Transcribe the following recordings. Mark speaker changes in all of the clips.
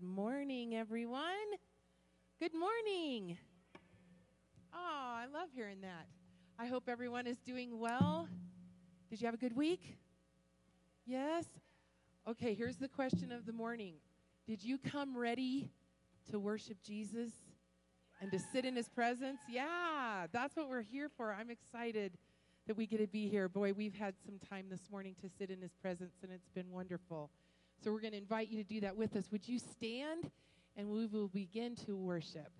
Speaker 1: Good morning, everyone. Good morning. Oh, I love hearing that. I hope everyone is doing well. Did you have a good week? Yes? Okay, here's the question of the morning Did you come ready to worship Jesus and to sit in his presence? Yeah, that's what we're here for. I'm excited that we get to be here. Boy, we've had some time this morning to sit in his presence, and it's been wonderful. So we're going to invite you to do that with us. Would you stand and we will begin to worship?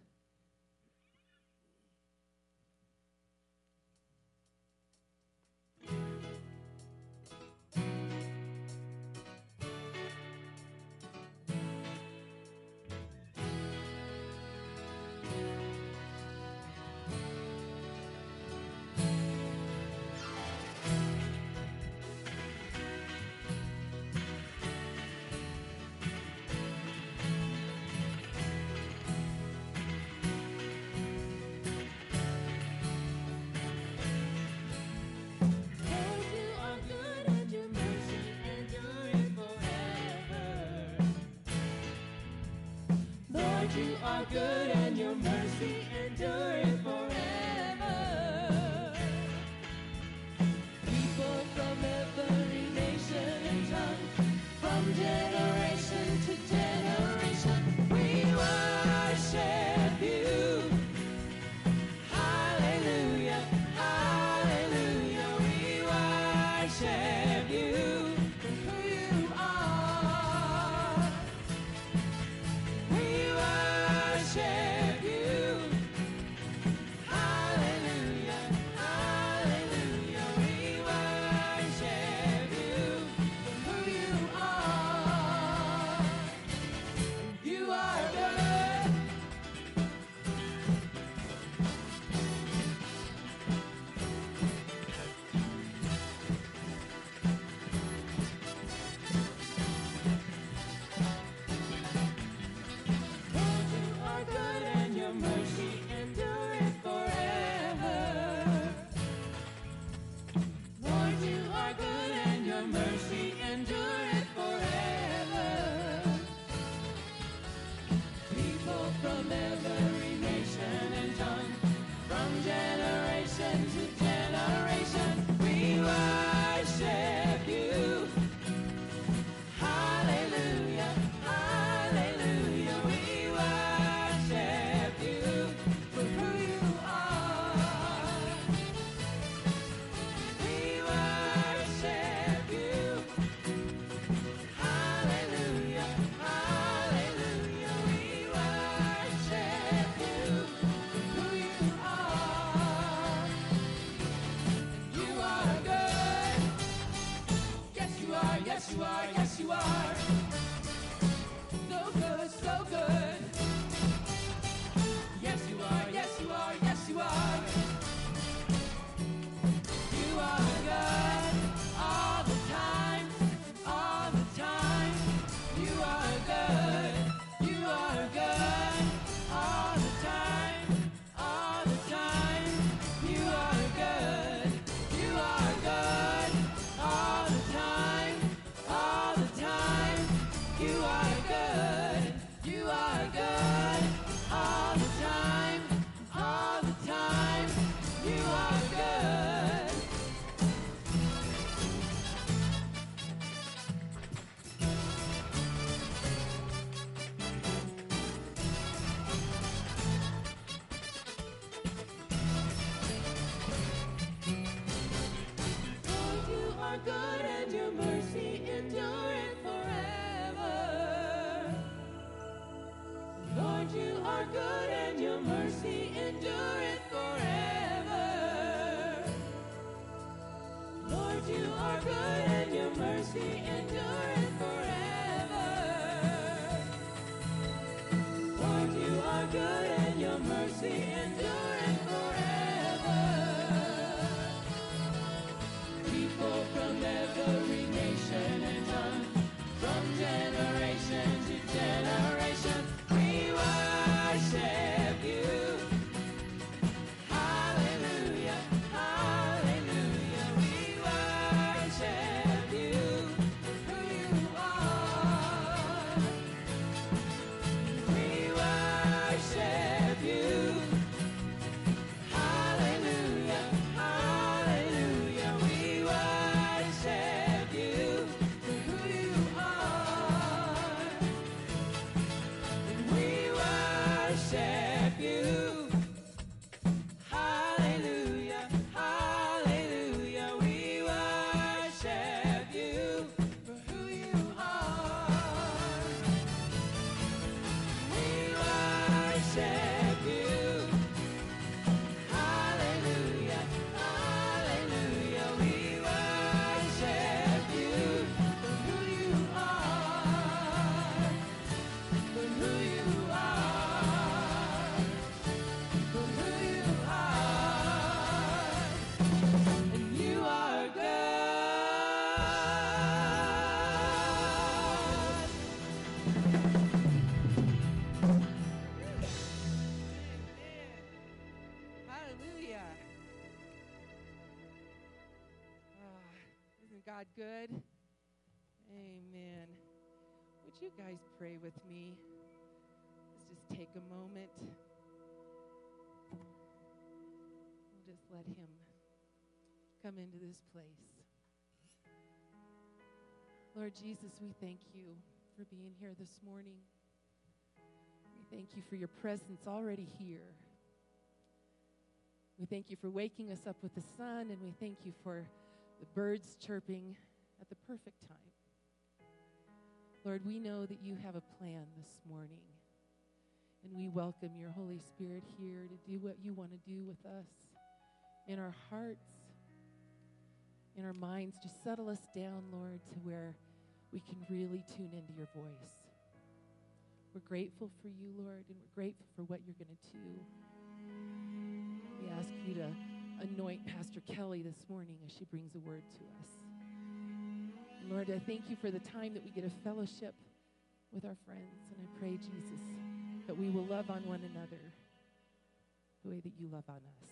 Speaker 2: Take a moment. We'll just let Him come into this place. Lord Jesus, we thank you for being here this morning. We thank you for your presence already here. We thank you for waking us up with the sun, and we thank you for the birds chirping at the perfect time. Lord, we know that you have a plan this morning, and we welcome your Holy Spirit here to do what you want to do with us in our hearts, in our minds. Just settle us down, Lord, to where we can really tune into your voice. We're grateful for you, Lord, and we're grateful for what you're going to do. We ask you to anoint Pastor Kelly this morning as she brings a word to us. Lord, I thank you for the time that we get a fellowship with our friends. And I pray, Jesus, that we will love on one another the way that you love on us.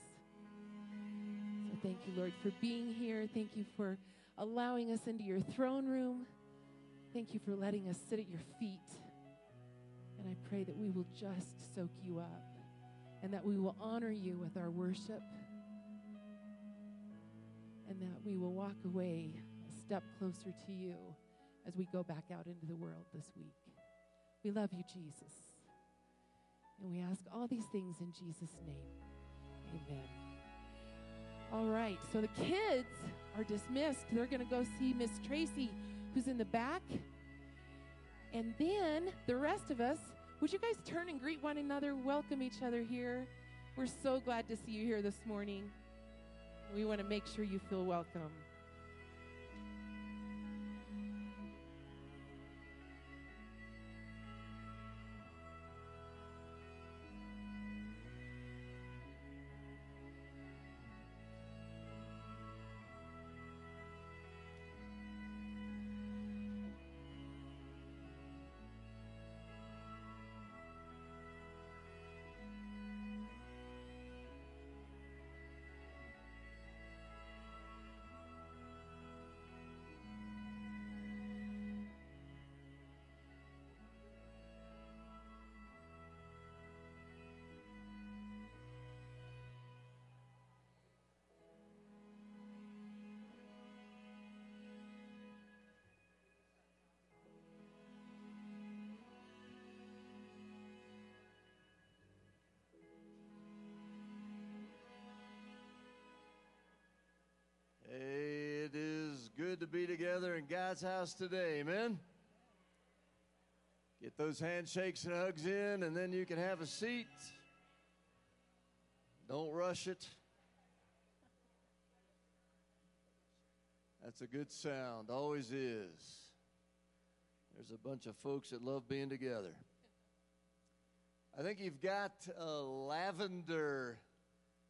Speaker 2: So thank you, Lord, for being here. Thank you for allowing us into your throne room. Thank you for letting us sit at your feet. And I pray that we will just soak you up and that we will honor you with our worship and that we will walk away a step closer to you as we go back out into the world this week. We love you, Jesus. And we ask all these things in Jesus' name. Amen. All right, so the kids are dismissed. They're going to go see Miss Tracy, who's in the back. And then the rest of us, would you guys turn and greet one another, welcome each other here? We're so glad to see you here this morning. We want to make sure you feel welcome.
Speaker 3: It is good to be together in God's house today, amen? Get those handshakes and hugs in, and then you can have a seat. Don't rush it. That's a good sound, always is. There's a bunch of folks that love being together. I think you've got uh, lavender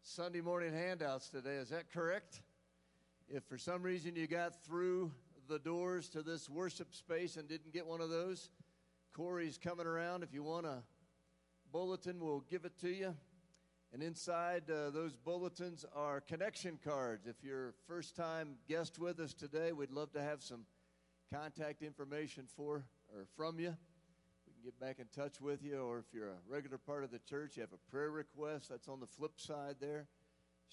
Speaker 3: Sunday morning handouts today. Is that correct? If for some reason you got through the doors to this worship space and didn't get one of those, Corey's coming around. If you want a bulletin, we'll give it to you. And inside uh, those bulletins are connection cards. If you're first time guest with us today, we'd love to have some contact information for or from you. We can get back in touch with you, or if you're a regular part of the church, you have a prayer request, that's on the flip side there.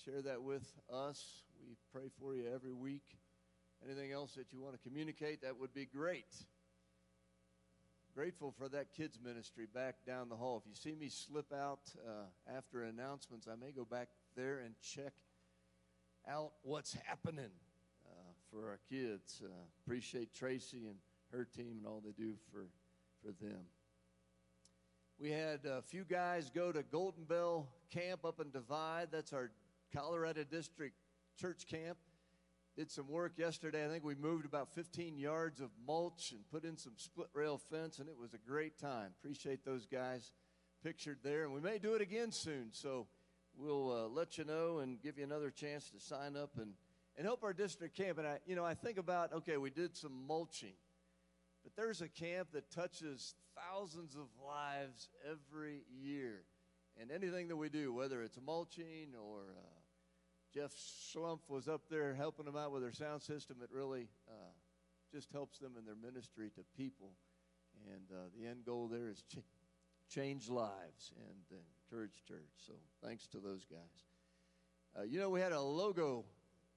Speaker 3: Share that with us. We pray for you every week. Anything else that you want to communicate, that would be great. Grateful for that kids ministry back down the hall. If you see me slip out uh, after announcements, I may go back there and check out what's happening uh, for our kids. Uh, appreciate Tracy and her team and all they do for, for them. We had a few guys go to Golden Bell Camp up in Divide. That's our Colorado District church camp. Did some work yesterday. I think we moved about 15 yards of mulch and put in some split rail fence, and it was a great time. Appreciate those guys pictured there. And we may do it again soon. So we'll uh, let you know and give you another chance to sign up and, and help our district camp. And I, you know, I think about okay, we did some mulching, but there's a camp that touches thousands of lives every year. And anything that we do, whether it's mulching or uh, Jeff Schlumpf was up there helping them out with their sound system. It really uh, just helps them in their ministry to people. And uh, the end goal there is ch- change lives and encourage church. So thanks to those guys. Uh, you know, we had a logo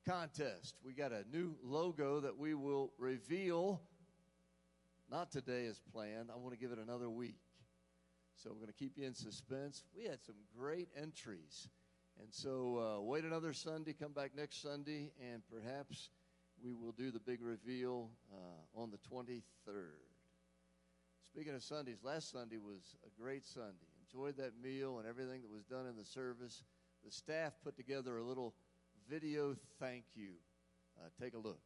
Speaker 3: contest. We got a new logo that we will reveal. Not today as planned. I want to give it another week. So we're going to keep you in suspense. We had some great entries. And so uh, wait another Sunday, come back next Sunday, and perhaps we will do the big reveal uh, on the 23rd. Speaking of Sundays, last Sunday was a great Sunday. Enjoyed that meal and everything that was done in the service. The staff put together a little video thank you. Uh, take a look.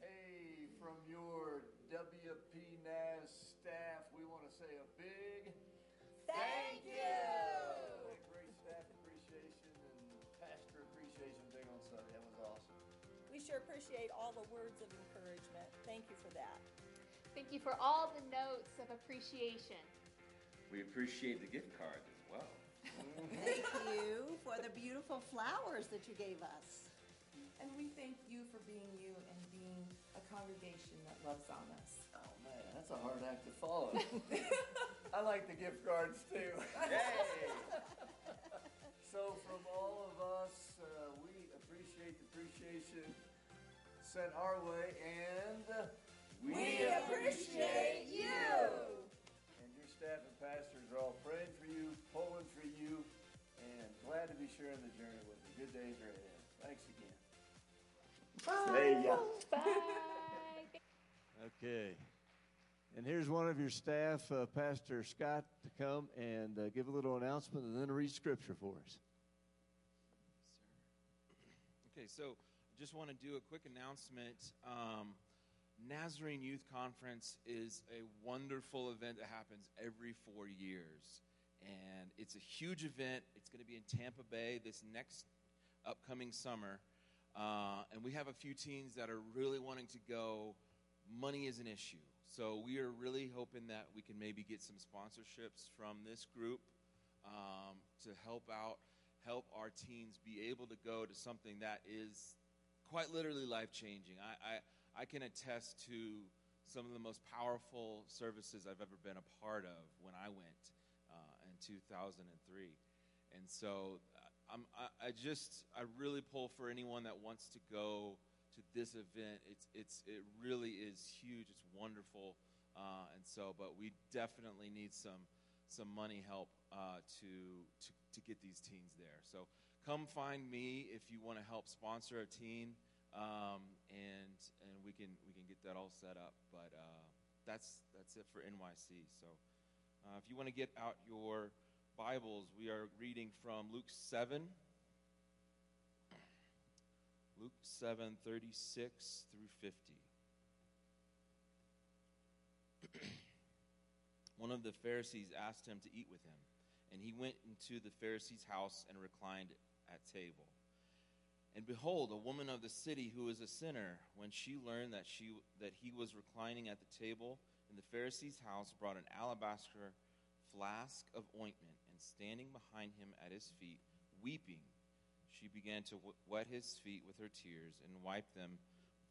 Speaker 3: Hey, from your WPNAS staff, we want to say a big
Speaker 4: Thank you. Sure appreciate all the words of encouragement. Thank you for that.
Speaker 5: Thank you for all the notes of appreciation.
Speaker 6: We appreciate the gift card as well.
Speaker 7: Thank you for the beautiful flowers that you gave us.
Speaker 8: And we thank you for being you and being a congregation that loves on us.
Speaker 3: Oh man, that's a hard act to follow. I like the gift cards too. so from all of us, uh, we appreciate the appreciation sent our way, and
Speaker 4: We appreciate you.
Speaker 3: And your staff and pastors are all praying for you, pulling for you, and glad to be sharing the journey with you. Good days are ahead. Thanks again. There you
Speaker 5: Bye.
Speaker 3: Okay. And here's one of your staff, uh, Pastor Scott, to come and uh, give a little announcement and then read scripture for us.
Speaker 9: Okay, so just want to do a quick announcement. Um, Nazarene Youth Conference is a wonderful event that happens every four years. And it's a huge event. It's going to be in Tampa Bay this next upcoming summer. Uh, and we have a few teens that are really wanting to go. Money is an issue. So we are really hoping that we can maybe get some sponsorships from this group um, to help out, help our teens be able to go to something that is quite literally life changing. I, I, I can attest to some of the most powerful services I've ever been a part of when I went uh, in 2003. And so uh, I'm, I, I just, I really pull for anyone that wants to go to this event. It's, it's, it really is huge. It's wonderful. Uh, and so, but we definitely need some, some money help uh, to, to, to get these teens there. So come find me if you want to help sponsor a teen, um, and and we can we can get that all set up. But uh, that's that's it for NYC. So uh, if you want to get out your Bibles, we are reading from Luke seven. Luke 7, 36 through 50. One of the Pharisees asked him to eat with him, and he went into the Pharisee's house and reclined at table. And behold, a woman of the city who was a sinner, when she learned that, she, that he was reclining at the table in the Pharisee's house, brought an alabaster flask of ointment, and standing behind him at his feet, weeping, she began to wet his feet with her tears and wiped them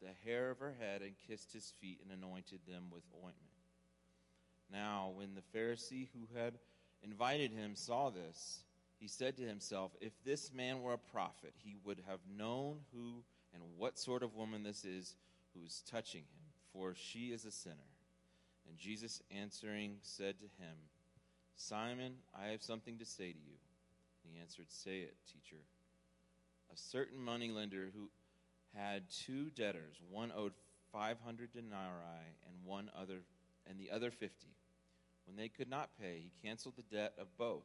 Speaker 9: the hair of her head and kissed his feet and anointed them with ointment. Now, when the Pharisee who had invited him saw this, he said to himself, If this man were a prophet, he would have known who and what sort of woman this is who is touching him, for she is a sinner. And Jesus answering said to him, Simon, I have something to say to you. And he answered, Say it, teacher a certain moneylender who had two debtors one owed 500 denarii and one other and the other 50 when they could not pay he canceled the debt of both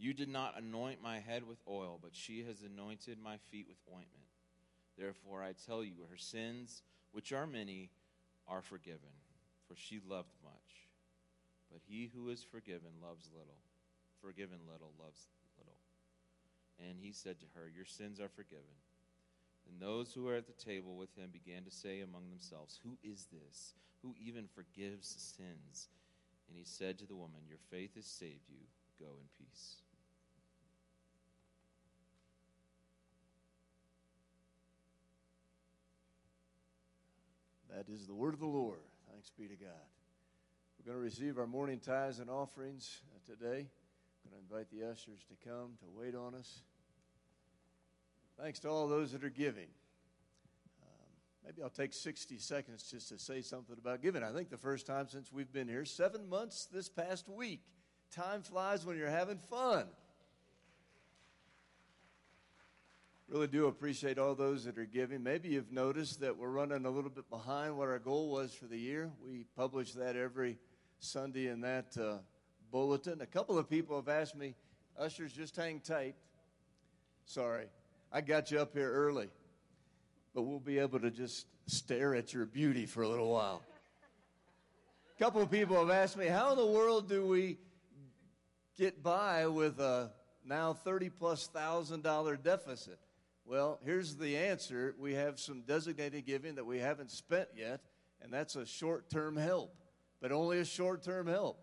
Speaker 9: You did not anoint my head with oil, but she has anointed my feet with ointment. Therefore, I tell you, her sins, which are many, are forgiven, for she loved much. But he who is forgiven loves little. Forgiven little loves little. And he said to her, Your sins are forgiven. And those who were at the table with him began to say among themselves, Who is this who even forgives sins? And he said to the woman, Your faith has saved you. Go in peace.
Speaker 3: That is the word of the Lord. Thanks be to God. We're going to receive our morning tithes and offerings uh, today. I'm going to invite the ushers to come to wait on us. Thanks to all those that are giving. Um, maybe I'll take 60 seconds just to say something about giving. I think the first time since we've been here, seven months this past week. Time flies when you're having fun. Really do appreciate all those that are giving. Maybe you've noticed that we're running a little bit behind what our goal was for the year. We publish that every Sunday in that uh, bulletin. A couple of people have asked me, Ushers, just hang tight. Sorry, I got you up here early, but we'll be able to just stare at your beauty for a little while. A couple of people have asked me, How in the world do we get by with a now 30 plus thousand dollar deficit? Well, here's the answer. We have some designated giving that we haven't spent yet, and that's a short term help, but only a short term help.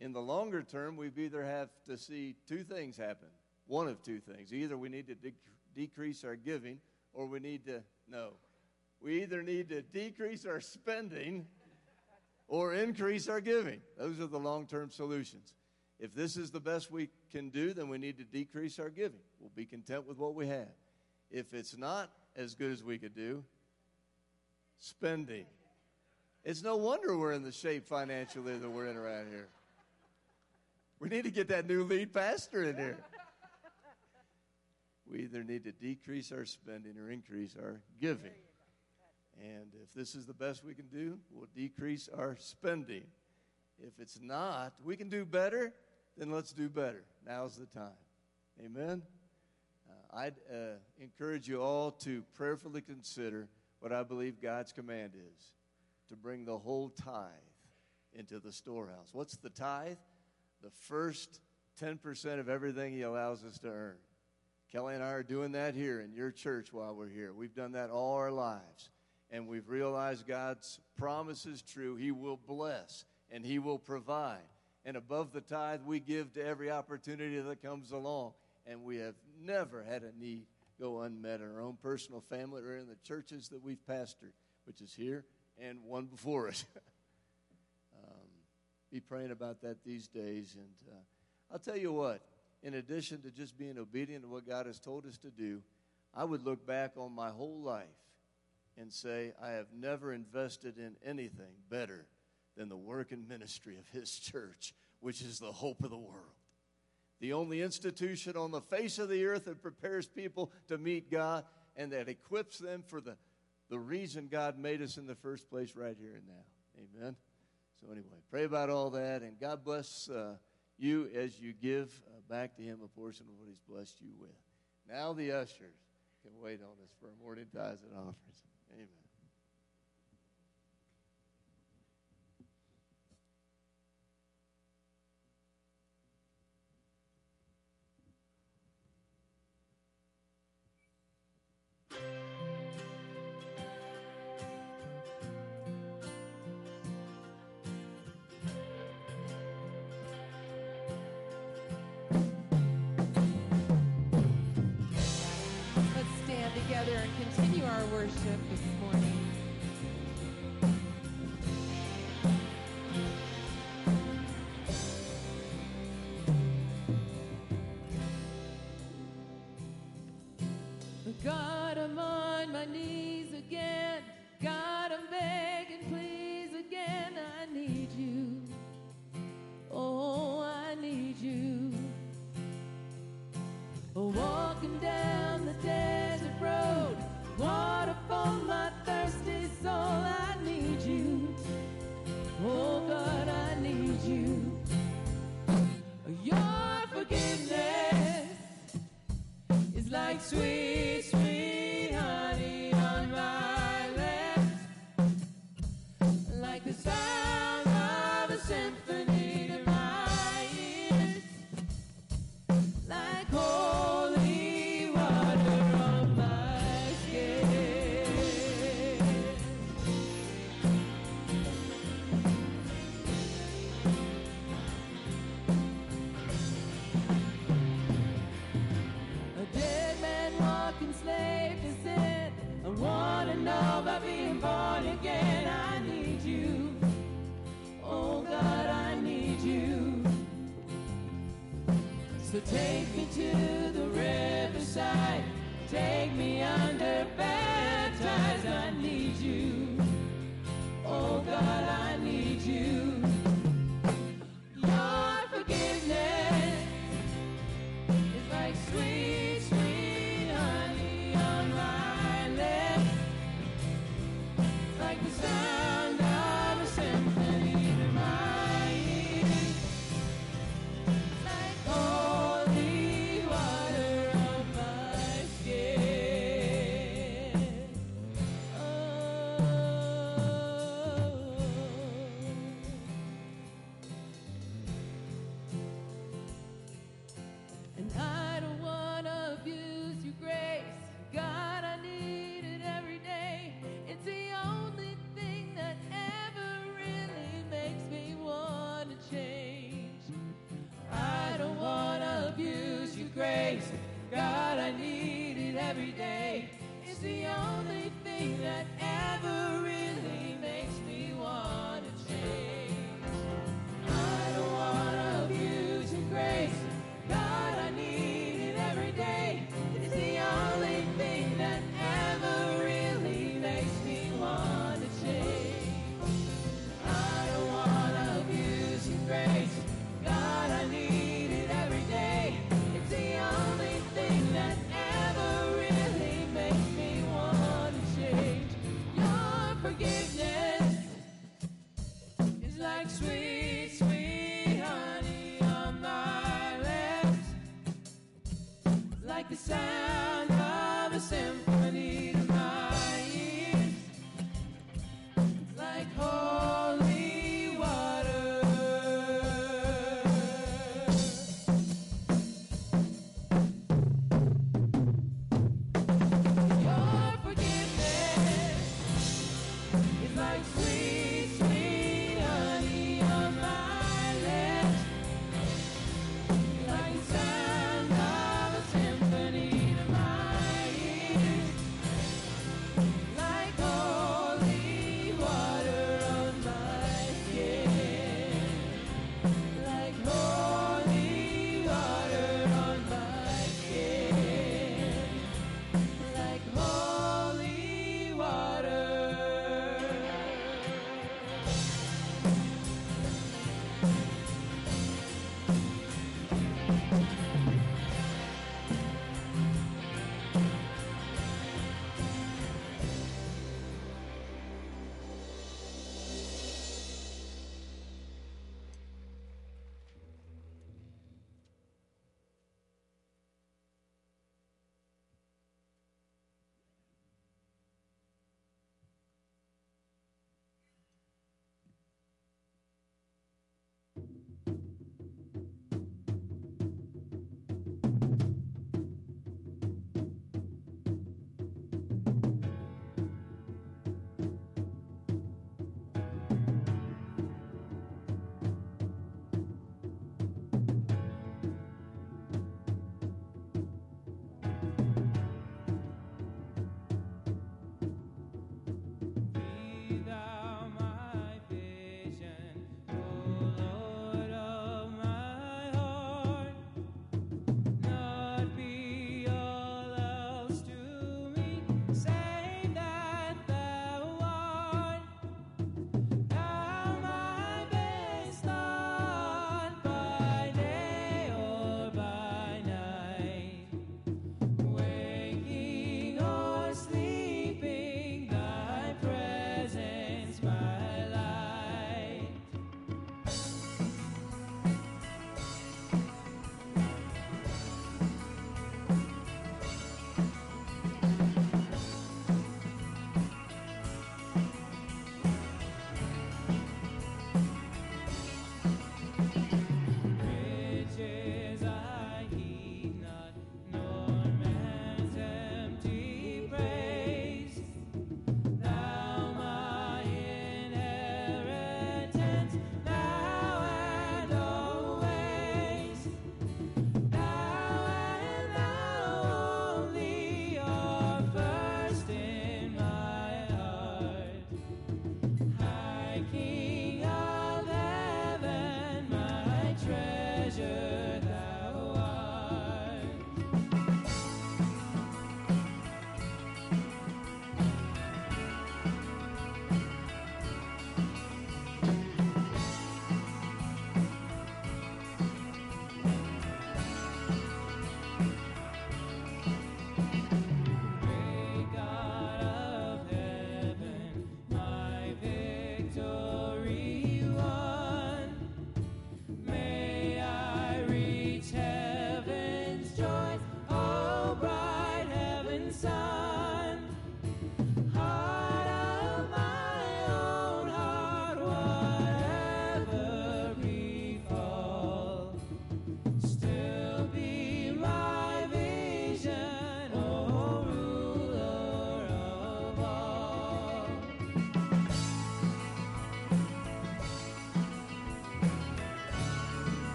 Speaker 3: In the longer term, we either have to see two things happen. One of two things. Either we need to de- decrease our giving, or we need to, no. We either need to decrease our spending or increase our giving. Those are the long term solutions. If this is the best we can do, then we need to decrease our giving. We'll be content with what we have. If it's not as good as we could do, spending. It's no wonder we're in the shape financially that we're in around here. We need to get that new lead pastor in here. We either need to decrease our spending or increase our giving. And if this is the best we can do, we'll decrease our spending. If it's not, we can do better, then let's do better. Now's the time. Amen. I'd uh, encourage you all to prayerfully consider what I believe God's command is to bring the whole tithe into the storehouse. What's the tithe? The first 10% of everything He allows us to earn. Kelly and I are doing that here in your church while we're here. We've done that all our lives. And we've realized God's promise is true. He will bless and He will provide. And above the tithe, we give to every opportunity that comes along. And we have never had a need go unmet in our own personal family or in the churches that we've pastored, which is here and one before us. um, be praying about that these days. And uh, I'll tell you what, in addition to just being obedient to what God has told us to do, I would look back on my whole life and say, I have never invested in anything better than the work and ministry of His church, which is the hope of the world. The only institution on the face of the earth that prepares people to meet God and that equips them for the, the reason God made us in the first place right here and now. Amen. So, anyway, pray about all that, and God bless uh, you as you give uh, back to Him a portion of what He's blessed you with. Now, the ushers can wait on us for our morning tithes and offerings. Amen.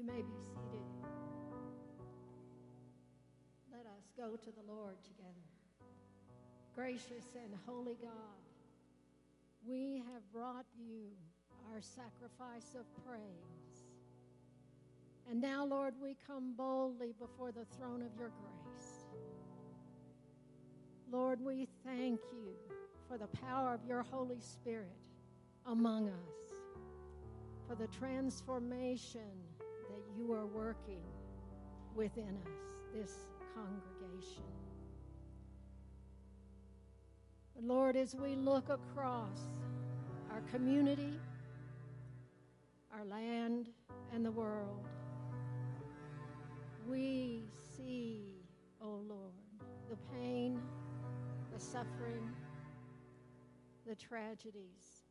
Speaker 2: You
Speaker 10: may be seated. Let us go to the Lord together. Gracious and holy God, we have brought you our sacrifice of praise. And now, Lord, we come boldly before the throne of your grace. Lord, we thank you for the power of your Holy Spirit among us, for the transformation you are working within us, this congregation. But Lord, as we look across our community, our land, and the world, we see, oh Lord, the pain, the suffering, the tragedies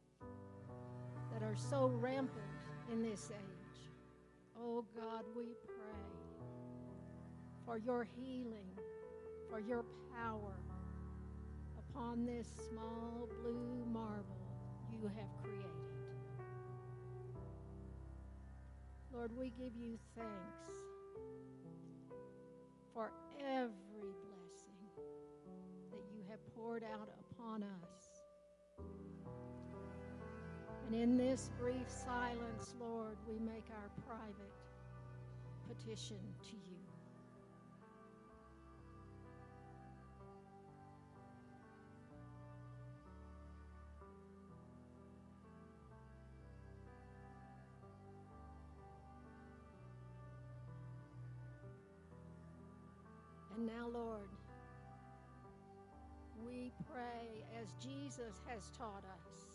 Speaker 10: that are so rampant in this age. Oh God, we pray for your healing, for your power upon this small blue marble you have created. Lord, we give you thanks for every blessing that you have poured out upon us. And in this brief silence, Lord, we make our private petition to you. And now, Lord, we pray as Jesus has taught us.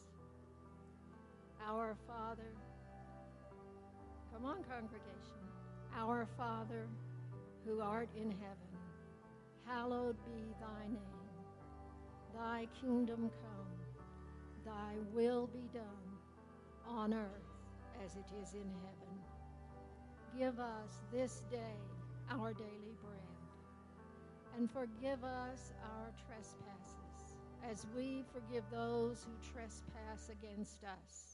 Speaker 10: Our Father, come on, congregation. Our Father, who art in heaven, hallowed be thy name. Thy kingdom come, thy will be done on earth as it is in heaven. Give us this day our daily bread and forgive us our trespasses as we forgive those who trespass against us.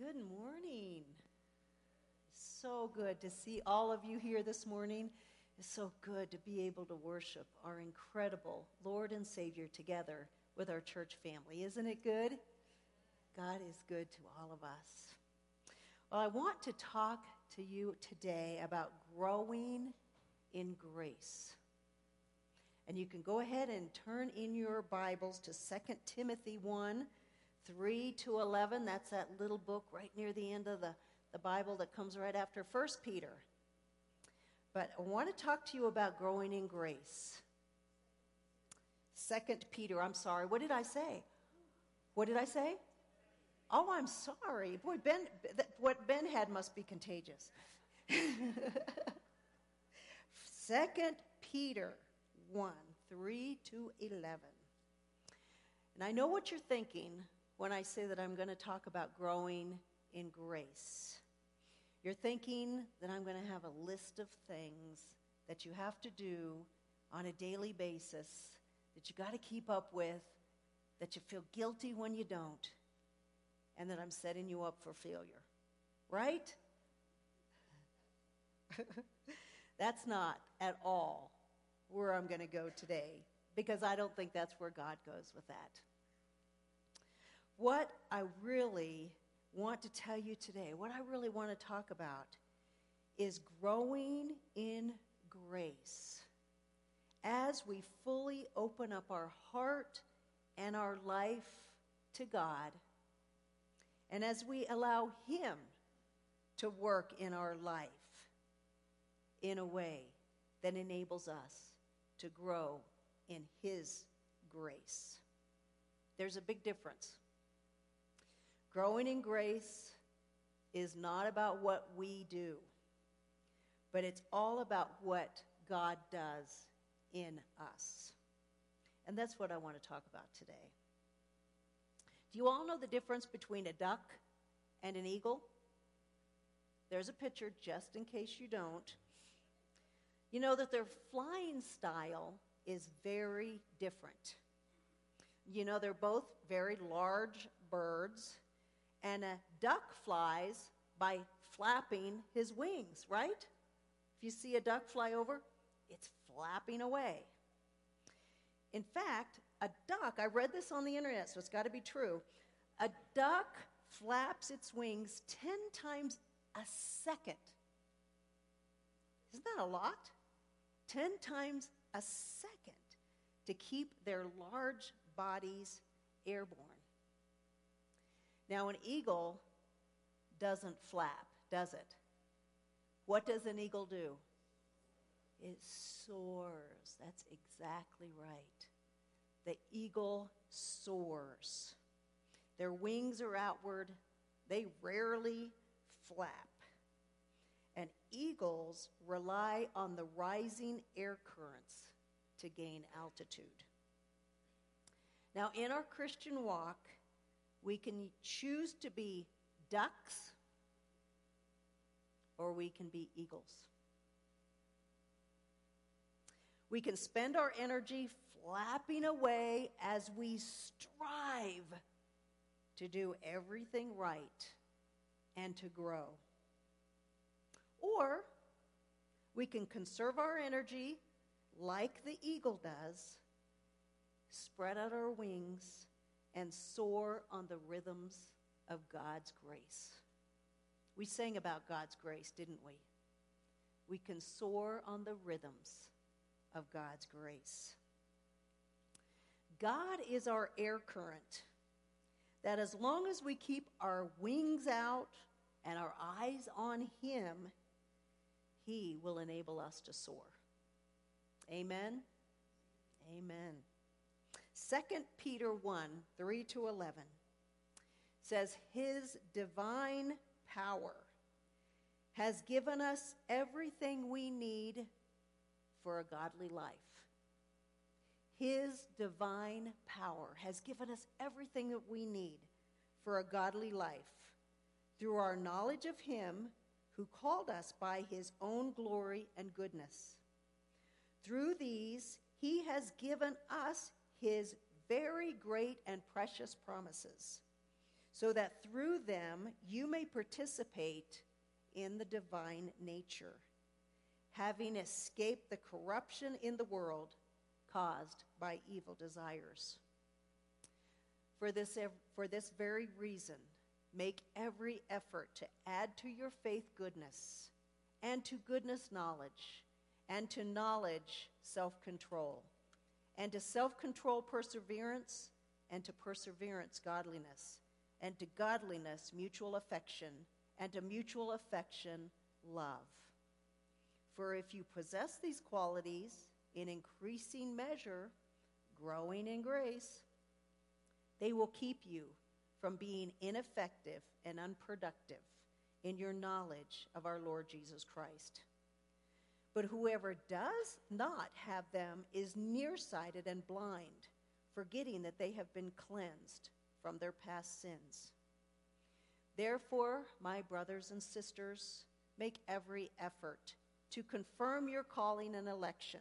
Speaker 7: Good morning. So good to see all of you here this morning. It's so good to be able to worship our incredible Lord and Savior together with our church family. Isn't it good? God is good to all of us. Well, I want to talk to you today about growing in grace. And you can go ahead and turn in your Bibles to 2 Timothy 1 3 to 11. That's that little book right near the end of the, the Bible that comes right after 1 Peter. But I want to talk to you about growing in grace. Second Peter, I'm sorry, what did I say? What did I say? Oh, I'm sorry. Boy, Ben, what Ben had must be contagious. Second Peter 1 3 to 11. And I know what you're thinking when I say that I'm going to talk about growing in grace. You're thinking that I'm going to have a list of things that you have to do on a daily basis that you got to keep up with, that you feel guilty when you don't, and that I'm setting you up for failure. Right? that's not at all where I'm going to go today because I don't think that's where God goes with that. What I really want to tell you today, what I really want to talk about, is growing in grace as we fully open up our heart and our life to God, and as we allow Him to work in our life in a way that enables us to grow in His grace. There's a big difference. Growing in grace is not about what we do, but it's all about what God does in us. And that's what I want to talk about today. Do you all know the difference between a duck and an eagle? There's a picture just in case you don't. You know that their flying style is very different. You know, they're both very large birds, and a duck flies by flapping his wings, right? If you see a duck fly over, it's flapping away. In fact, a duck, I read this on the internet, so it's got to be true. A duck flaps its wings 10 times a second. Isn't that a lot? 10 times a second to keep their large bodies airborne. Now, an eagle doesn't flap, does it? What does an eagle do? It soars. That's exactly right. The eagle soars. Their wings are outward, they rarely flap. And eagles rely on the rising air currents to gain altitude. Now, in our Christian walk, we can choose to be ducks or we can be eagles. We can spend our energy flapping away as we strive to do everything right and to grow. Or we can conserve our energy like the eagle does, spread out our wings, and soar on the rhythms of God's grace. We sang about God's grace, didn't we? We can soar on the rhythms of God's grace. God is our air current, that as long as we keep our wings out and our eyes on Him, He will enable us to soar. Amen? Amen. 2 Peter 1 3 to 11 says, His divine power has given us everything we need for a godly life. His divine power has given us everything that we need for a godly life through our knowledge of Him who called us by His own glory and goodness. Through these, He has given us His very great and precious promises, so that through them you may participate in the divine nature having escaped the corruption in the world caused by evil desires. For this, for this very reason, make every effort to add to your faith goodness, and to goodness knowledge, and to knowledge self control, and to self control perseverance, and to perseverance godliness, and to godliness mutual affection, and to mutual affection love. For if you possess these qualities in increasing measure, growing in grace, they will keep you from being ineffective and unproductive in your knowledge of our Lord Jesus Christ. But whoever does not have them is nearsighted and blind, forgetting that they have been cleansed from their past sins. Therefore, my brothers and sisters, make every effort to confirm your calling and election.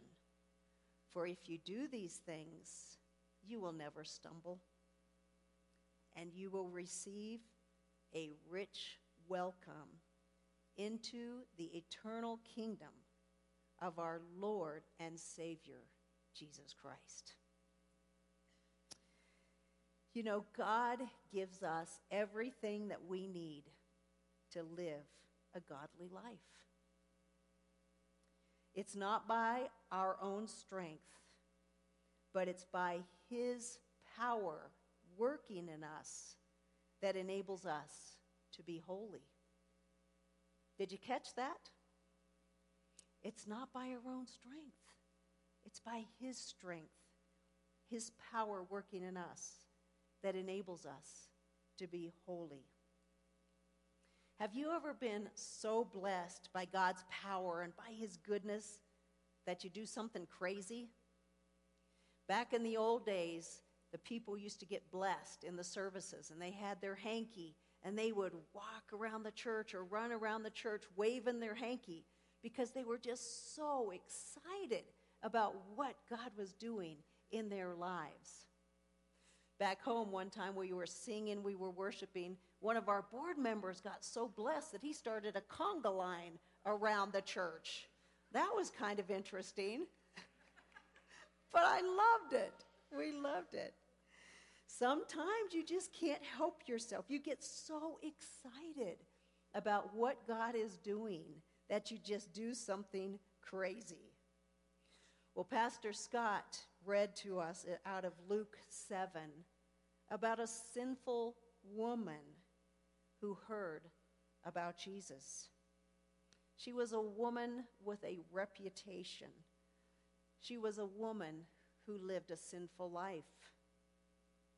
Speaker 7: For if you do these things, you will never stumble and you will receive a rich welcome into the eternal kingdom of our Lord and Savior, Jesus Christ. You know, God gives us everything that we need to live a godly life. It's not by our own strength, but it's by His power working in us that enables us to be holy. Did you catch that? It's not by our own strength, it's by His strength, His power working in us that enables us to be holy. Have you ever been so blessed by God's power and by His goodness that you do something crazy? Back in the old days, the people used to get blessed in the services and they had their hanky and they would walk around the church or run around the church waving their hanky because they were just so excited about what God was doing in their lives. Back home, one time we were singing, we were worshiping, one of our board members got so blessed that he started a conga line around the church. That was kind of interesting. but I loved it. We loved it. Sometimes you just can't help yourself. You get so excited about what God is doing that you just do something crazy. Well, Pastor Scott read to us out of Luke 7 about a sinful woman who heard about Jesus. She was a woman with a reputation. She was a woman who lived a sinful life,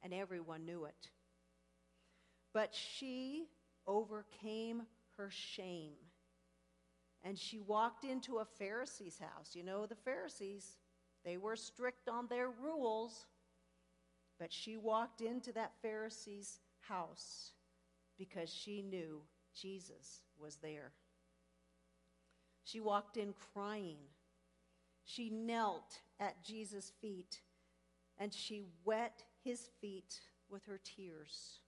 Speaker 7: and everyone knew it. But she overcame her shame, and she walked into a Pharisee's house. You know, the Pharisees, they were strict on their rules, but she walked into that Pharisee's house because she knew Jesus was there. She walked in crying. She knelt at Jesus' feet and she wet his feet with her tears.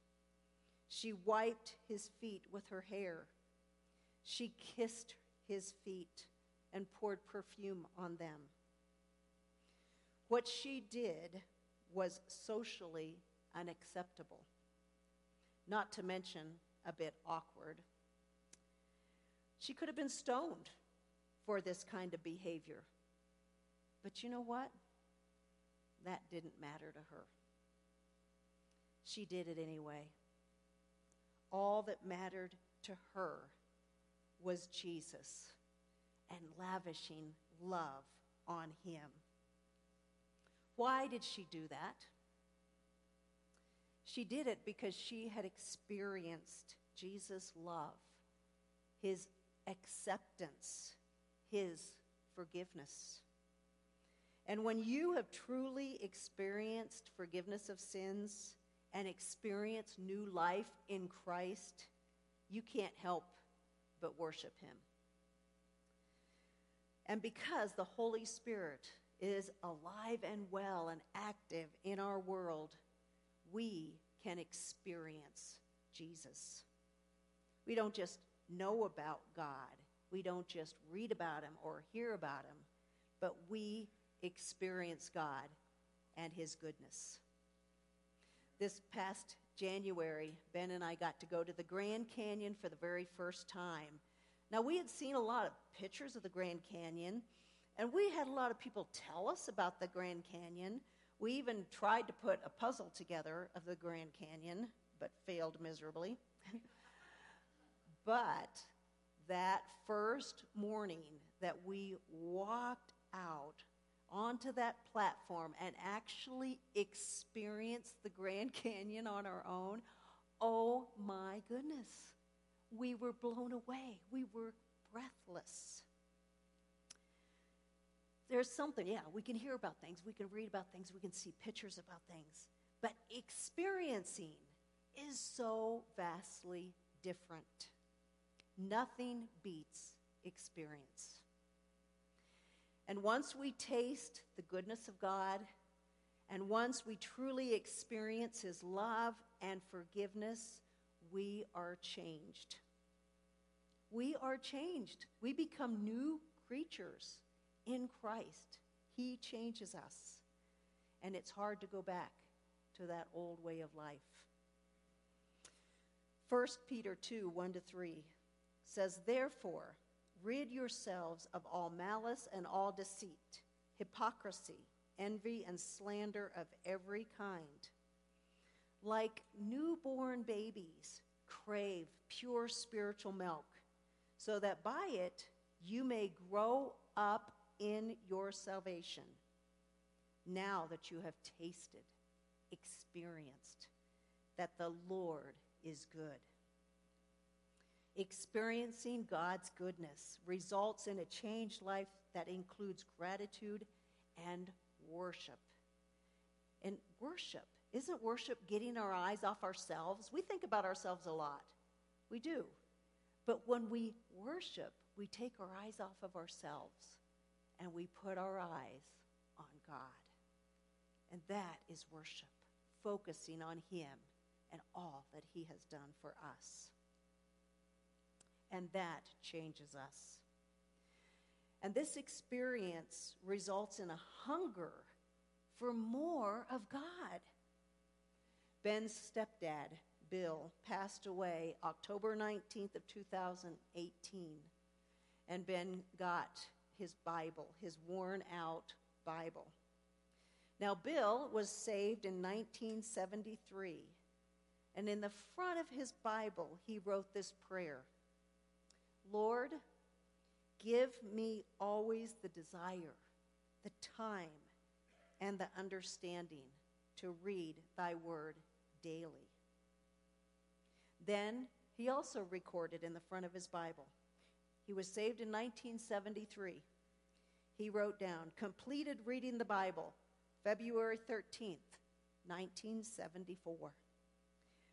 Speaker 7: She wiped his feet with her hair. She kissed his feet and poured perfume on them. What she did was socially unacceptable, not to mention a bit awkward. She could have been stoned for this kind of behavior. But you know what? That didn't matter to her. She did it anyway. All that mattered to her was Jesus and lavishing love on him. Why did she do that? She did it because she had experienced Jesus' love, his acceptance, his forgiveness. And when you have truly experienced forgiveness of sins and experienced new life in Christ, you can't help but worship Him. And because the Holy Spirit is alive and well and active in our world, we can experience Jesus. We don't just know about God, we don't just read about Him or hear about Him, but we experience God and His goodness. This past January, Ben and I got to go to the Grand Canyon for the very first time. Now, we had seen a lot of pictures of the Grand Canyon, and we had a lot of people tell us about the Grand Canyon. We even tried to put a puzzle together of the Grand Canyon, but failed miserably. but that first morning that we walked out onto that platform and actually experience the Grand Canyon on our own, oh my goodness. We were blown away. We were breathless. There's something, yeah, we can hear about things, we can read about things, we can see pictures about things, but experiencing is so vastly different. Nothing beats experience. And once we taste the goodness of God, and once we truly experience His love and forgiveness, we are changed. We are changed. We become new creatures in Christ. He changes us. And it's hard to go back to that old way of life. 1 Peter 2 1 to 3 says, Therefore, rid yourselves of all malice and all deceit, hypocrisy, envy, and slander of every kind. Like newborn babies, crave pure spiritual milk, so that by it you may grow up in your salvation, now that you have tasted, experienced that the Lord is good. Experiencing God's goodness results in a changed life that includes gratitude and worship. And worship, isn't worship getting our eyes off ourselves? We think about ourselves a lot. We do. But when we worship, we take our eyes off of ourselves and we put our eyes on God. And that is worship, focusing on Him and all that He has done for us and that changes us. And this experience results in a hunger for more of God. Ben's stepdad, Bill, passed away October 19th of 2018. And Ben got his Bible, his worn out Bible. Now, Bill was saved in 1973. And in the front of his Bible, he wrote this prayer Lord, give me always the desire, the time, and the understanding to read thy word daily. Then he also recorded in the front of his Bible. He was saved in 1973. He wrote down, completed reading the Bible, February 13th, 1974.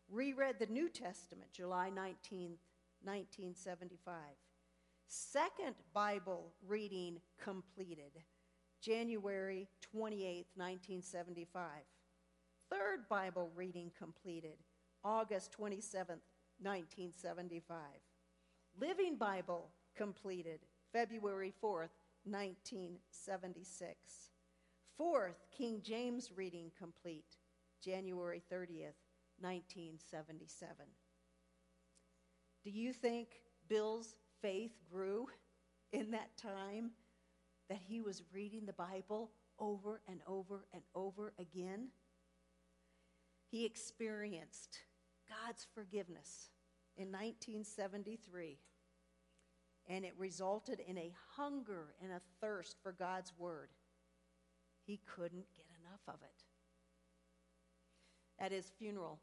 Speaker 7: Reread the New Testament, July 19th, 1975. Second Bible reading completed, January 28, 1975. Third Bible reading completed, August 27, 1975. Living Bible completed, February 4th, 1976. Fourth King James reading complete, January 30th, 1977. Do you think Bill's faith grew in that time that he was reading the Bible over and over and over again? He experienced God's forgiveness in 1973, and it resulted in a hunger and a thirst for God's Word. He couldn't get enough of it. At his funeral,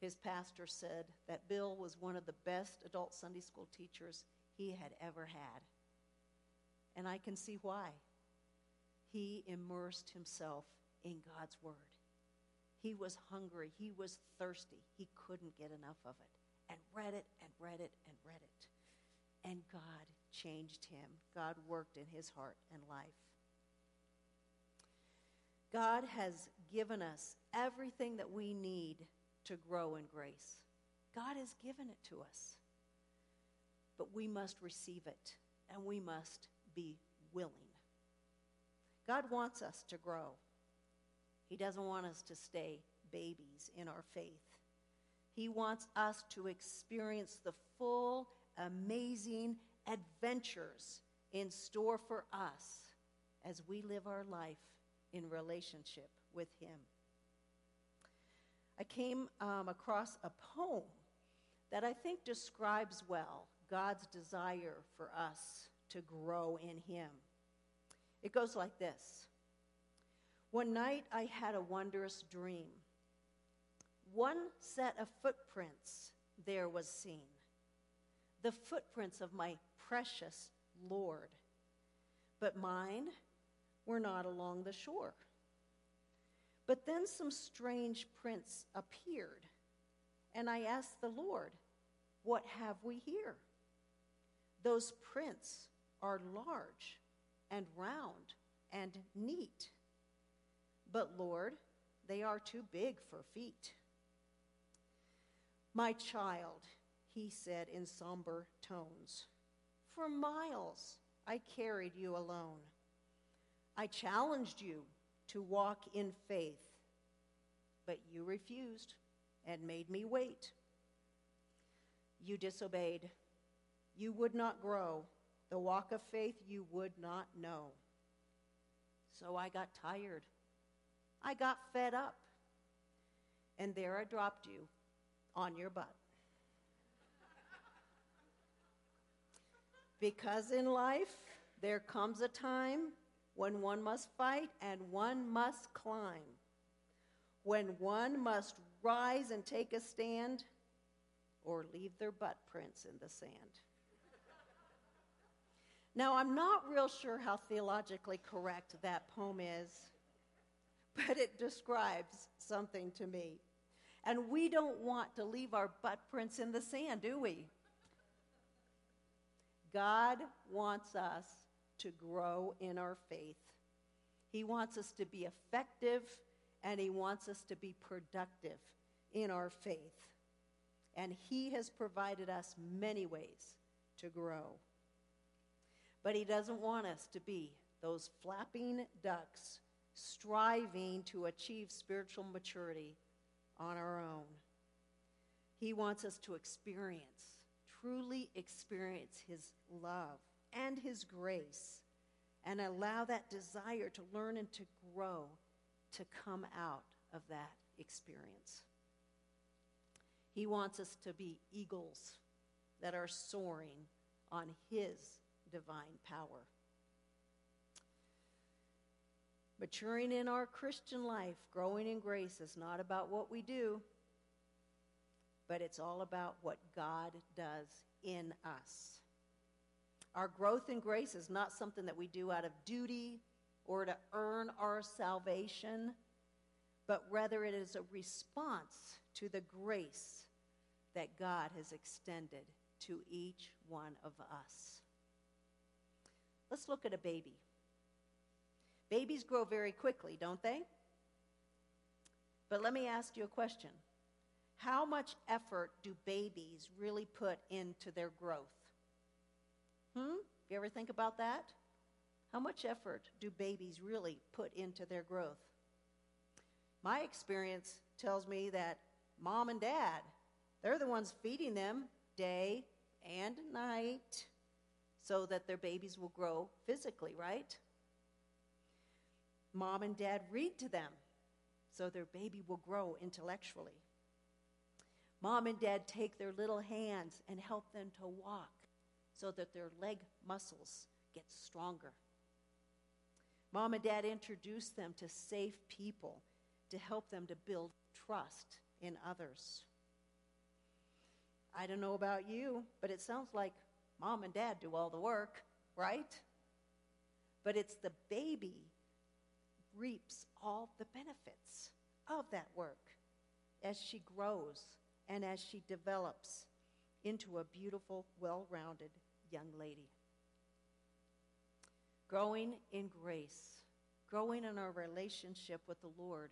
Speaker 7: his pastor said that Bill was one of the best adult Sunday school teachers he had ever had. And I can see why. He immersed himself in God's Word. He was hungry. He was thirsty. He couldn't get enough of it. And read it and read it and read it. And God changed him. God worked in his heart and life. God has given us everything that we need to grow in grace. God has given it to us. But we must receive it and we must be willing. God wants us to grow. He doesn't want us to stay babies in our faith. He wants us to experience the full, amazing adventures in store for us as we live our life in relationship with Him. I came um, across a poem that I think describes well God's desire for us to grow in Him. It goes like this One night I had a wondrous dream. One set of footprints there was seen, the footprints of my precious Lord. But mine were not along the shore. But then some strange prints appeared, and I asked the Lord, What have we here? Those prints are large and round and neat. But Lord, they are too big for feet. My child, he said in somber tones, for miles I carried you alone. I challenged you to walk in faith, but you refused and made me wait. You disobeyed. You would not grow. The walk of faith you would not know. So I got tired. I got fed up. And there I dropped you on your butt. Because in life, there comes a time when one must fight and one must climb, when one must rise and take a stand or leave their butt prints in the sand. Now, I'm not real sure how theologically correct that poem is, but it describes something to me. And we don't want to leave our butt prints in the sand, do we? God wants us to grow in our faith. He wants us to be effective and He wants us to be productive in our faith. And He has provided us many ways to grow. But He doesn't want us to be those flapping ducks striving to achieve spiritual maturity on our own. He wants us to experience truly experience His love and His grace and allow that desire to learn and to grow to come out of that experience. He wants us to be eagles that are soaring on His divine power. Maturing in our Christian life, growing in grace, is not about what we do, but it's all about what God does in us. Our growth in grace is not something that we do out of duty or to earn our salvation, but rather it is a response to the grace that God has extended to each one of us. Let's look at a baby. Babies grow very quickly, don't they? But let me ask you a question how much effort do babies really put into their growth? Hmm? You ever think about that? How much effort do babies really put into their growth? My experience tells me that mom and dad, they're the ones feeding them day and night so that their babies will grow physically, right? Mom and dad read to them so their baby will grow intellectually. Mom and dad take their little hands and help them to walk so that their leg muscles get stronger. Mom and dad introduce them to safe people to help them to build trust in others. I don't know about you, but it sounds like mom and dad do all the work, right? But it's the baby reaps all the benefits of that work as she grows and as she develops into a beautiful, well rounded young lady. Growing in grace, growing in our relationship with the Lord,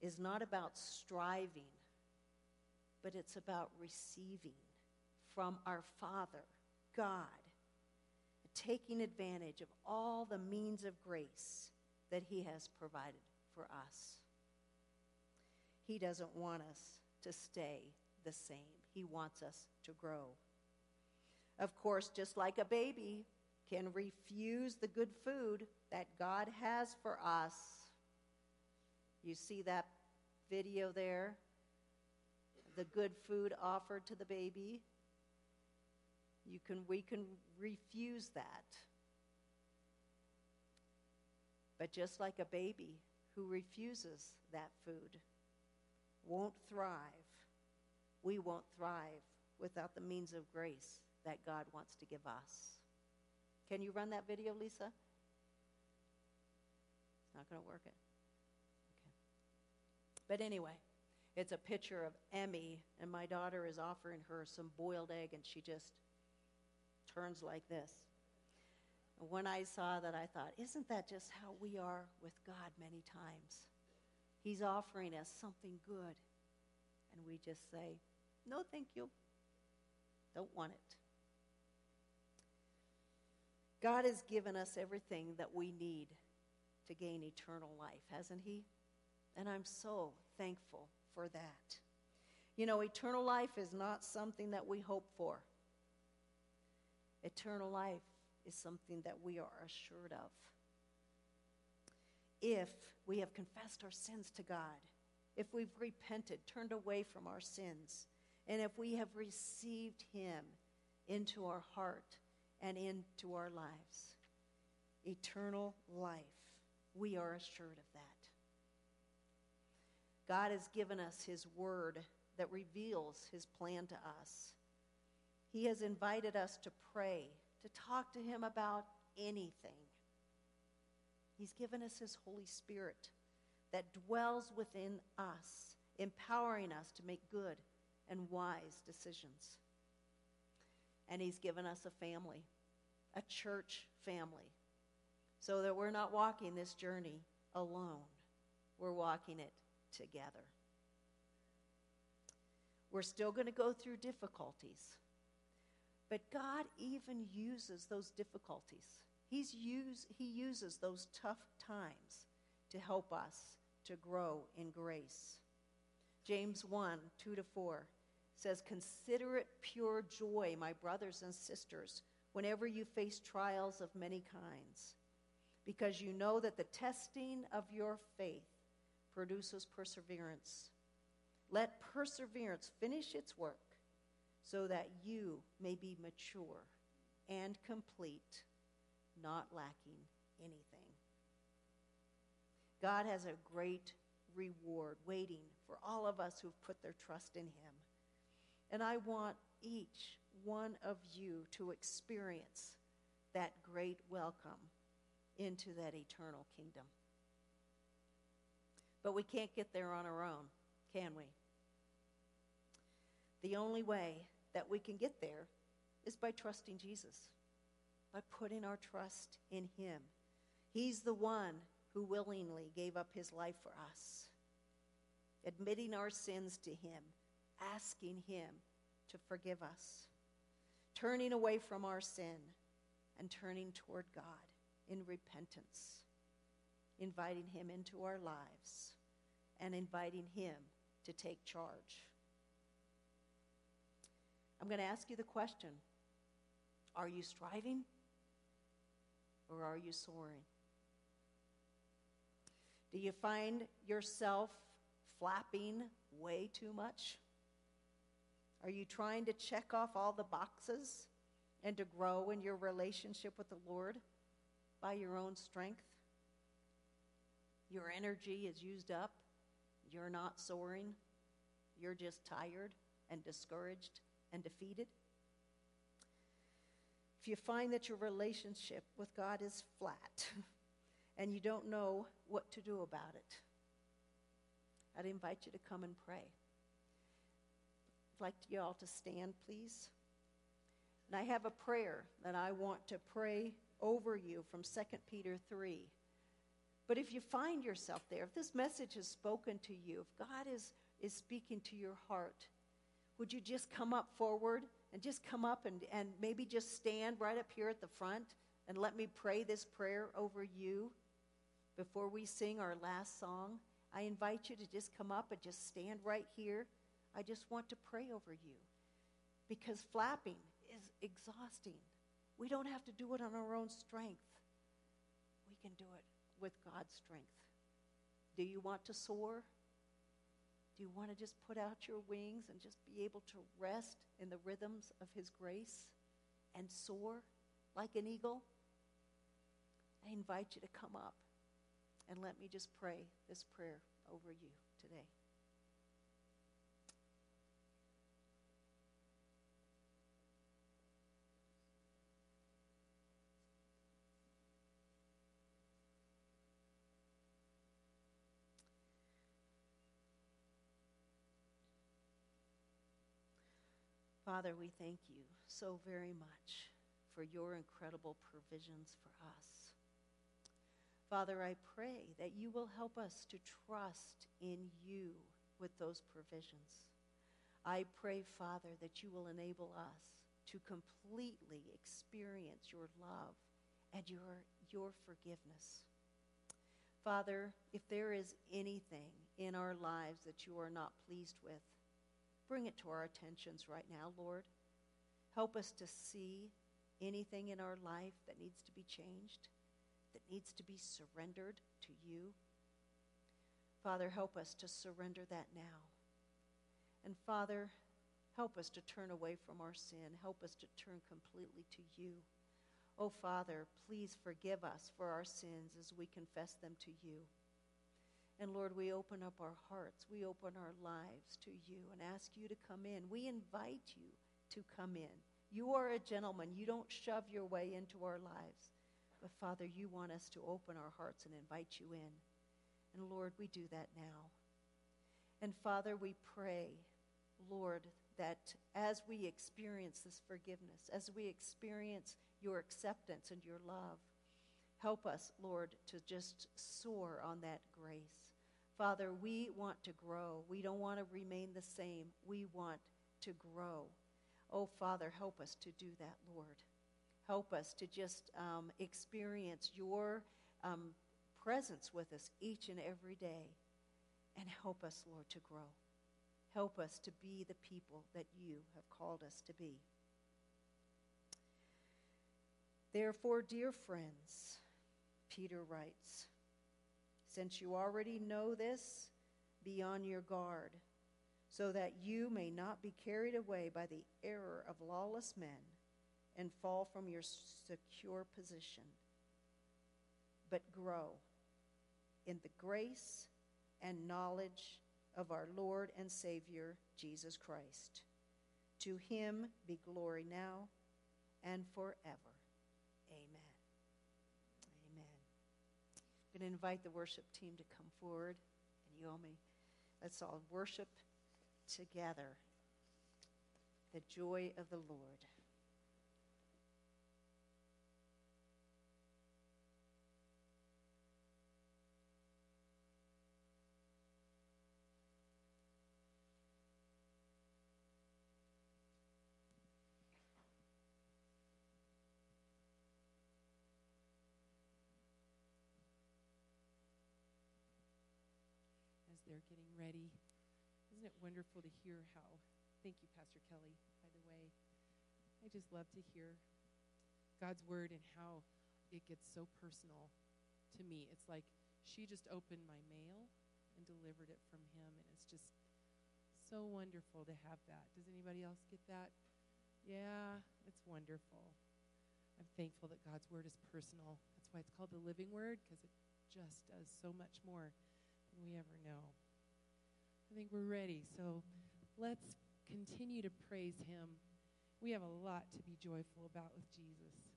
Speaker 7: is not about striving, but it's about receiving from our Father, God, taking advantage of all the means of grace that He has provided for us. He doesn't want us to stay the same. He wants us to grow. Of course, just like a baby can refuse the good food that God has for us. You see that video there? The good food offered to the baby. You can, we can refuse that. But just like a baby who refuses that food won't thrive, we won't thrive without the means of grace that God wants to give us. Can you run that video, Lisa? It's not going to work it. Okay. But anyway, it's a picture of Emmy, and my daughter is offering her some boiled egg, and she just turns like this. And when I saw that, I thought, isn't that just how we are with God many times? He's offering us something good, and we just say, no, thank you. Don't want it. God has given us everything that we need to gain eternal life, hasn't He? And I'm so thankful for that. You know, eternal life is not something that we hope for, eternal life is something that we are assured of. If we have confessed our sins to God, if we've repented, turned away from our sins, and if we have received Him into our heart and into our lives, eternal life, we are assured of that. God has given us His Word that reveals His plan to us. He has invited us to pray, to talk to Him about anything. He's given us His Holy Spirit that dwells within us, empowering us to make good and wise decisions. And He's given us a family, a church family, so that we're not walking this journey alone. We're walking it together. We're still going to go through difficulties. But God even uses those difficulties. He's use, he uses those tough times to help us to grow in grace. James 1 2 to 4 says, Consider it pure joy, my brothers and sisters, whenever you face trials of many kinds, because you know that the testing of your faith produces perseverance. Let perseverance finish its work so that you may be mature and complete, not lacking anything. God has a great reward waiting for all of us who've put their trust in Him. And I want each one of you to experience that great welcome into that eternal kingdom. But we can't get there on our own, can we? The only way that we can get there is by trusting Jesus, by putting our trust in Him. He's the one who willingly gave up His life for us, admitting our sins to Him, asking Him to forgive us, turning away from our sin, and turning toward God in repentance, inviting Him into our lives, and inviting Him to take charge. I'm going to ask you the question Are you striving or are you soaring? Do you find yourself flapping way too much? Are you trying to check off all the boxes and to grow in your relationship with the Lord by your own strength? Your energy is used up. You're not soaring. You're just tired and discouraged and defeated. If you find that your relationship with God is flat and you don't know what to do about it, I'd invite you to come and pray. I'd like you all to stand, please. And I have a prayer that I want to pray over you from 2 Peter 3. But if you find yourself there, if this message has spoken to you, if God is, is speaking to your heart, would you just come up forward and just come up and, and maybe just stand right up here at the front and let me pray this prayer over you before we sing our last song? I invite you to just come up and just stand right here I just want to pray over you because flapping is exhausting. We don't have to do it on our own strength, we can do it with God's strength. Do you want to soar? Do you want to just put out your wings and just be able to rest in the rhythms of His grace and soar like an eagle? I invite you to come up and let me just pray this prayer over you today. Father, we thank you so very much for your incredible provisions for us. Father, I pray that you will help us to trust in you with those provisions. I pray, Father, that you will enable us to completely experience your love and your, your forgiveness. Father, if there is anything in our lives that you are not pleased with, bring it to our attentions right now, Lord. Help us to see anything in our life that needs to be changed, that needs to be surrendered to you. Father, help us to surrender that now. And Father, help us to turn away from our sin. Help us to turn completely to you. Oh, Father, please forgive us for our sins as we confess them to you. And Lord, we open up our hearts, we open our lives to you and ask you to come in. We invite you to come in. You are a gentleman. You don't shove your way into our lives. But Father, you want us to open our hearts and invite you in. And Lord, we do that now. And Father, we pray, Lord, that as we experience this forgiveness, as we experience your acceptance and your love, help us, Lord, to just soar on that grace. Father, we want to grow. We don't want to remain the same. We want to grow. Oh, Father, help us to do that, Lord. Help us to just um, experience your um, presence with us each and every day. And help us, Lord, to grow. Help us to be the people that you have called us to be. Therefore, dear friends, Peter writes, since you already know this, be on your guard, so that you may not be carried away by the error of lawless men and fall from your secure position, but grow in the grace and knowledge of our Lord and Savior, Jesus Christ. To him be glory now and forever. Amen. Amen. I'm going to invite the worship team to come forward. And Yomi, let's all worship together the joy of the Lord.
Speaker 2: as they're getting ready. Isn't it wonderful to hear how? Thank you, Pastor Kelly, by the way. I just love to hear God's word and how it gets so personal to me. It's like she just opened my mail and delivered it from him, and it's just so wonderful to have that. Does anybody else get that? Yeah, it's wonderful. I'm thankful that God's word is personal. That's why it's called the living word, because it just does so much more than we ever know. I think we're ready. So let's continue to praise him. We have a lot to be joyful about with Jesus.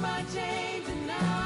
Speaker 1: My chains and now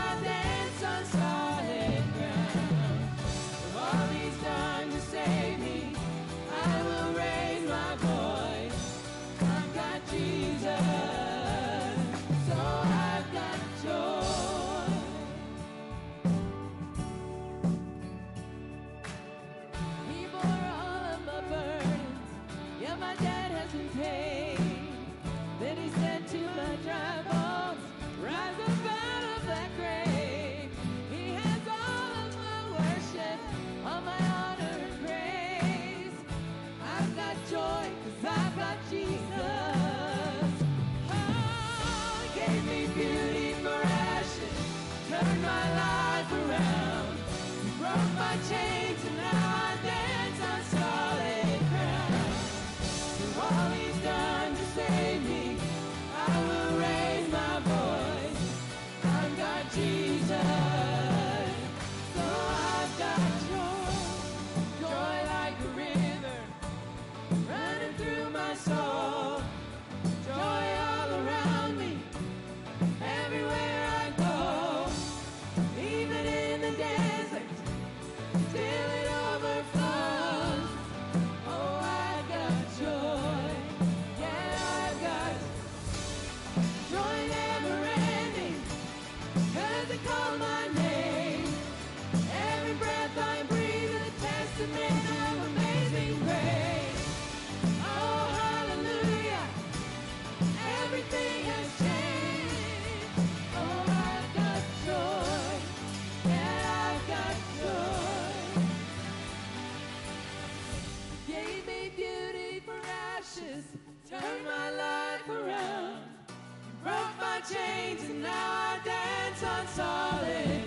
Speaker 1: chains and now I dance on solid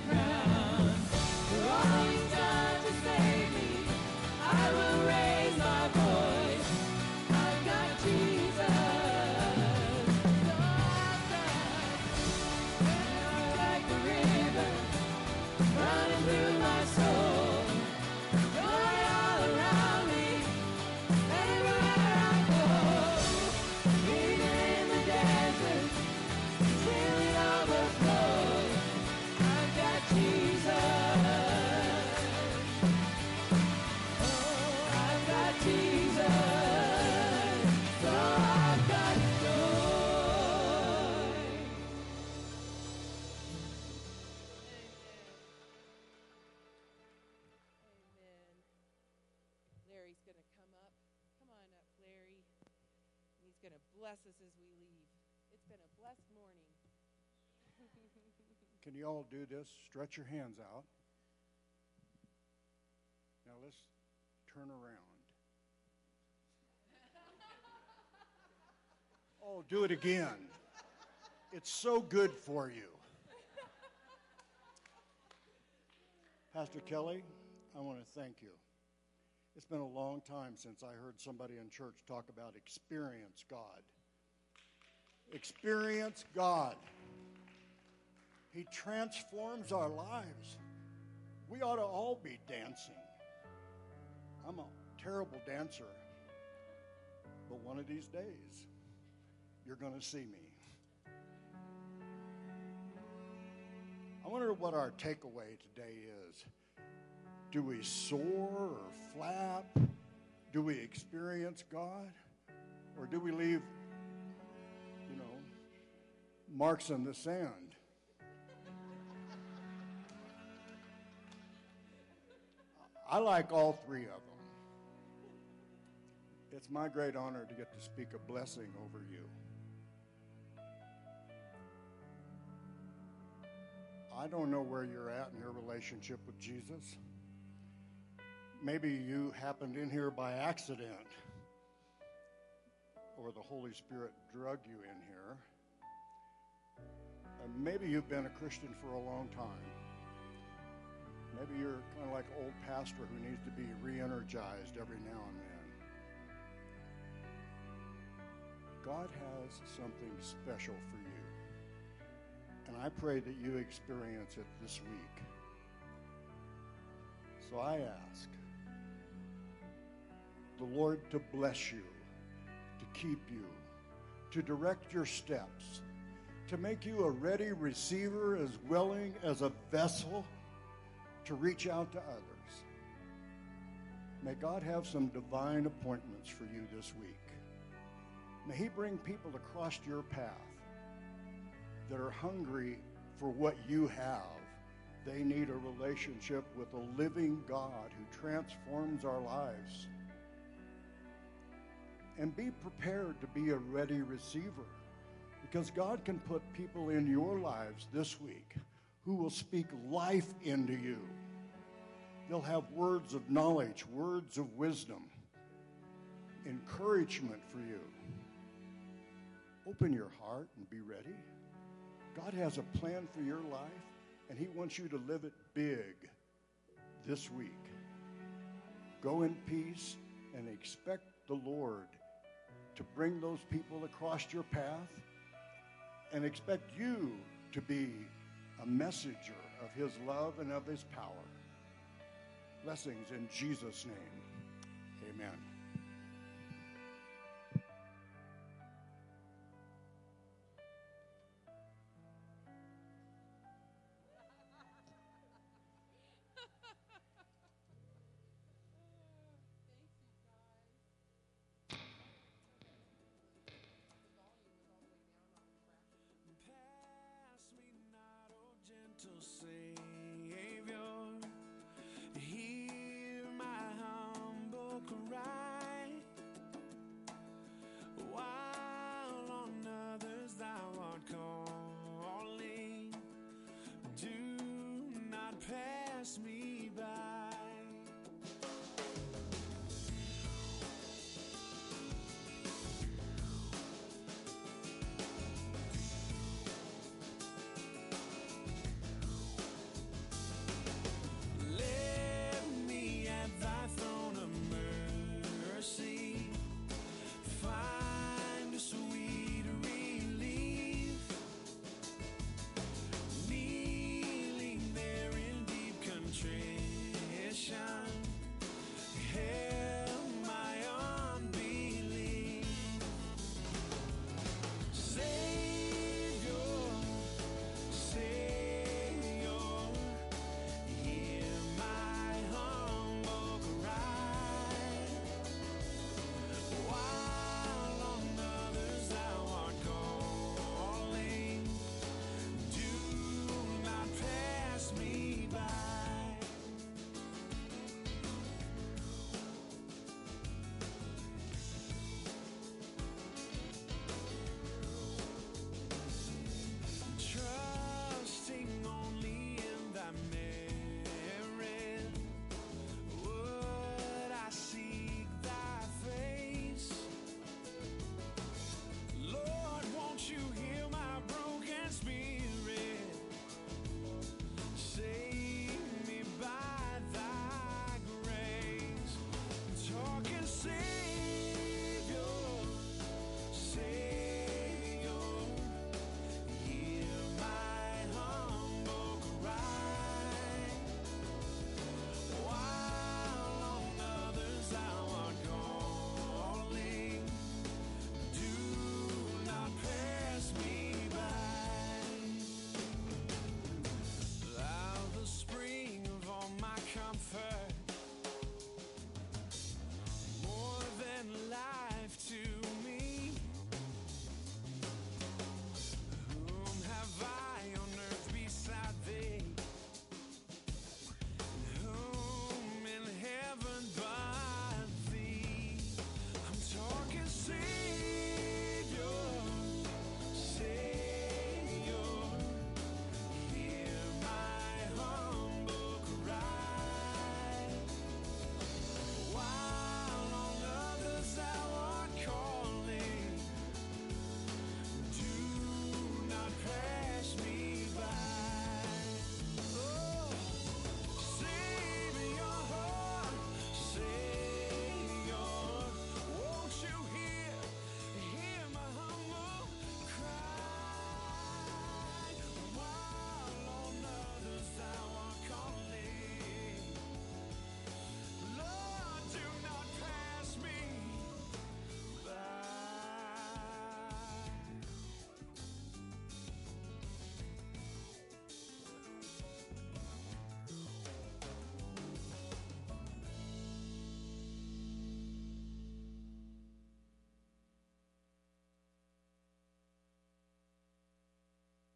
Speaker 2: bless us as we leave. It's been a blessed morning.
Speaker 11: Can you all do this? Stretch your hands out. Now let's turn around. Oh, do it again. It's so good for you. Pastor Kelly, I want to thank you. It's been a long time since I heard somebody in church talk about experience God. Experience God. He transforms our lives. We ought to all be dancing. I'm a terrible dancer, but one of these days, you're going to see me. I wonder what our takeaway today is. Do we soar or flap? Do we experience God? Or do we leave, marks in the sand? I like all three of them. It's my great honor to get to speak a blessing over you. I don't know where you're at in your relationship with Jesus. Maybe you happened in here by accident, or the Holy Spirit drug you in here. And maybe you've been a Christian for a long time. Maybe you're kind of like an old pastor who needs to be re energized every now and then. God has something special for you. And I pray that you experience it this week. So I ask the Lord to bless you, to keep you, to direct your steps, to make you a ready receiver as willing as a vessel to reach out to others. May God have some divine appointments for you this week. May He bring people across your path that are hungry for what you have. They need a relationship with a living God who transforms our lives. And be prepared to be a ready receiver because God can put people in your lives this week who will speak life into you. They'll have words of knowledge, words of wisdom, encouragement for you. Open your heart and be ready. God has a plan for your life, and He wants you to live it big this week. Go in peace and expect the Lord to bring those people across your path and expect you to be a messenger of His love and of His power. Blessings in Jesus' name. Amen.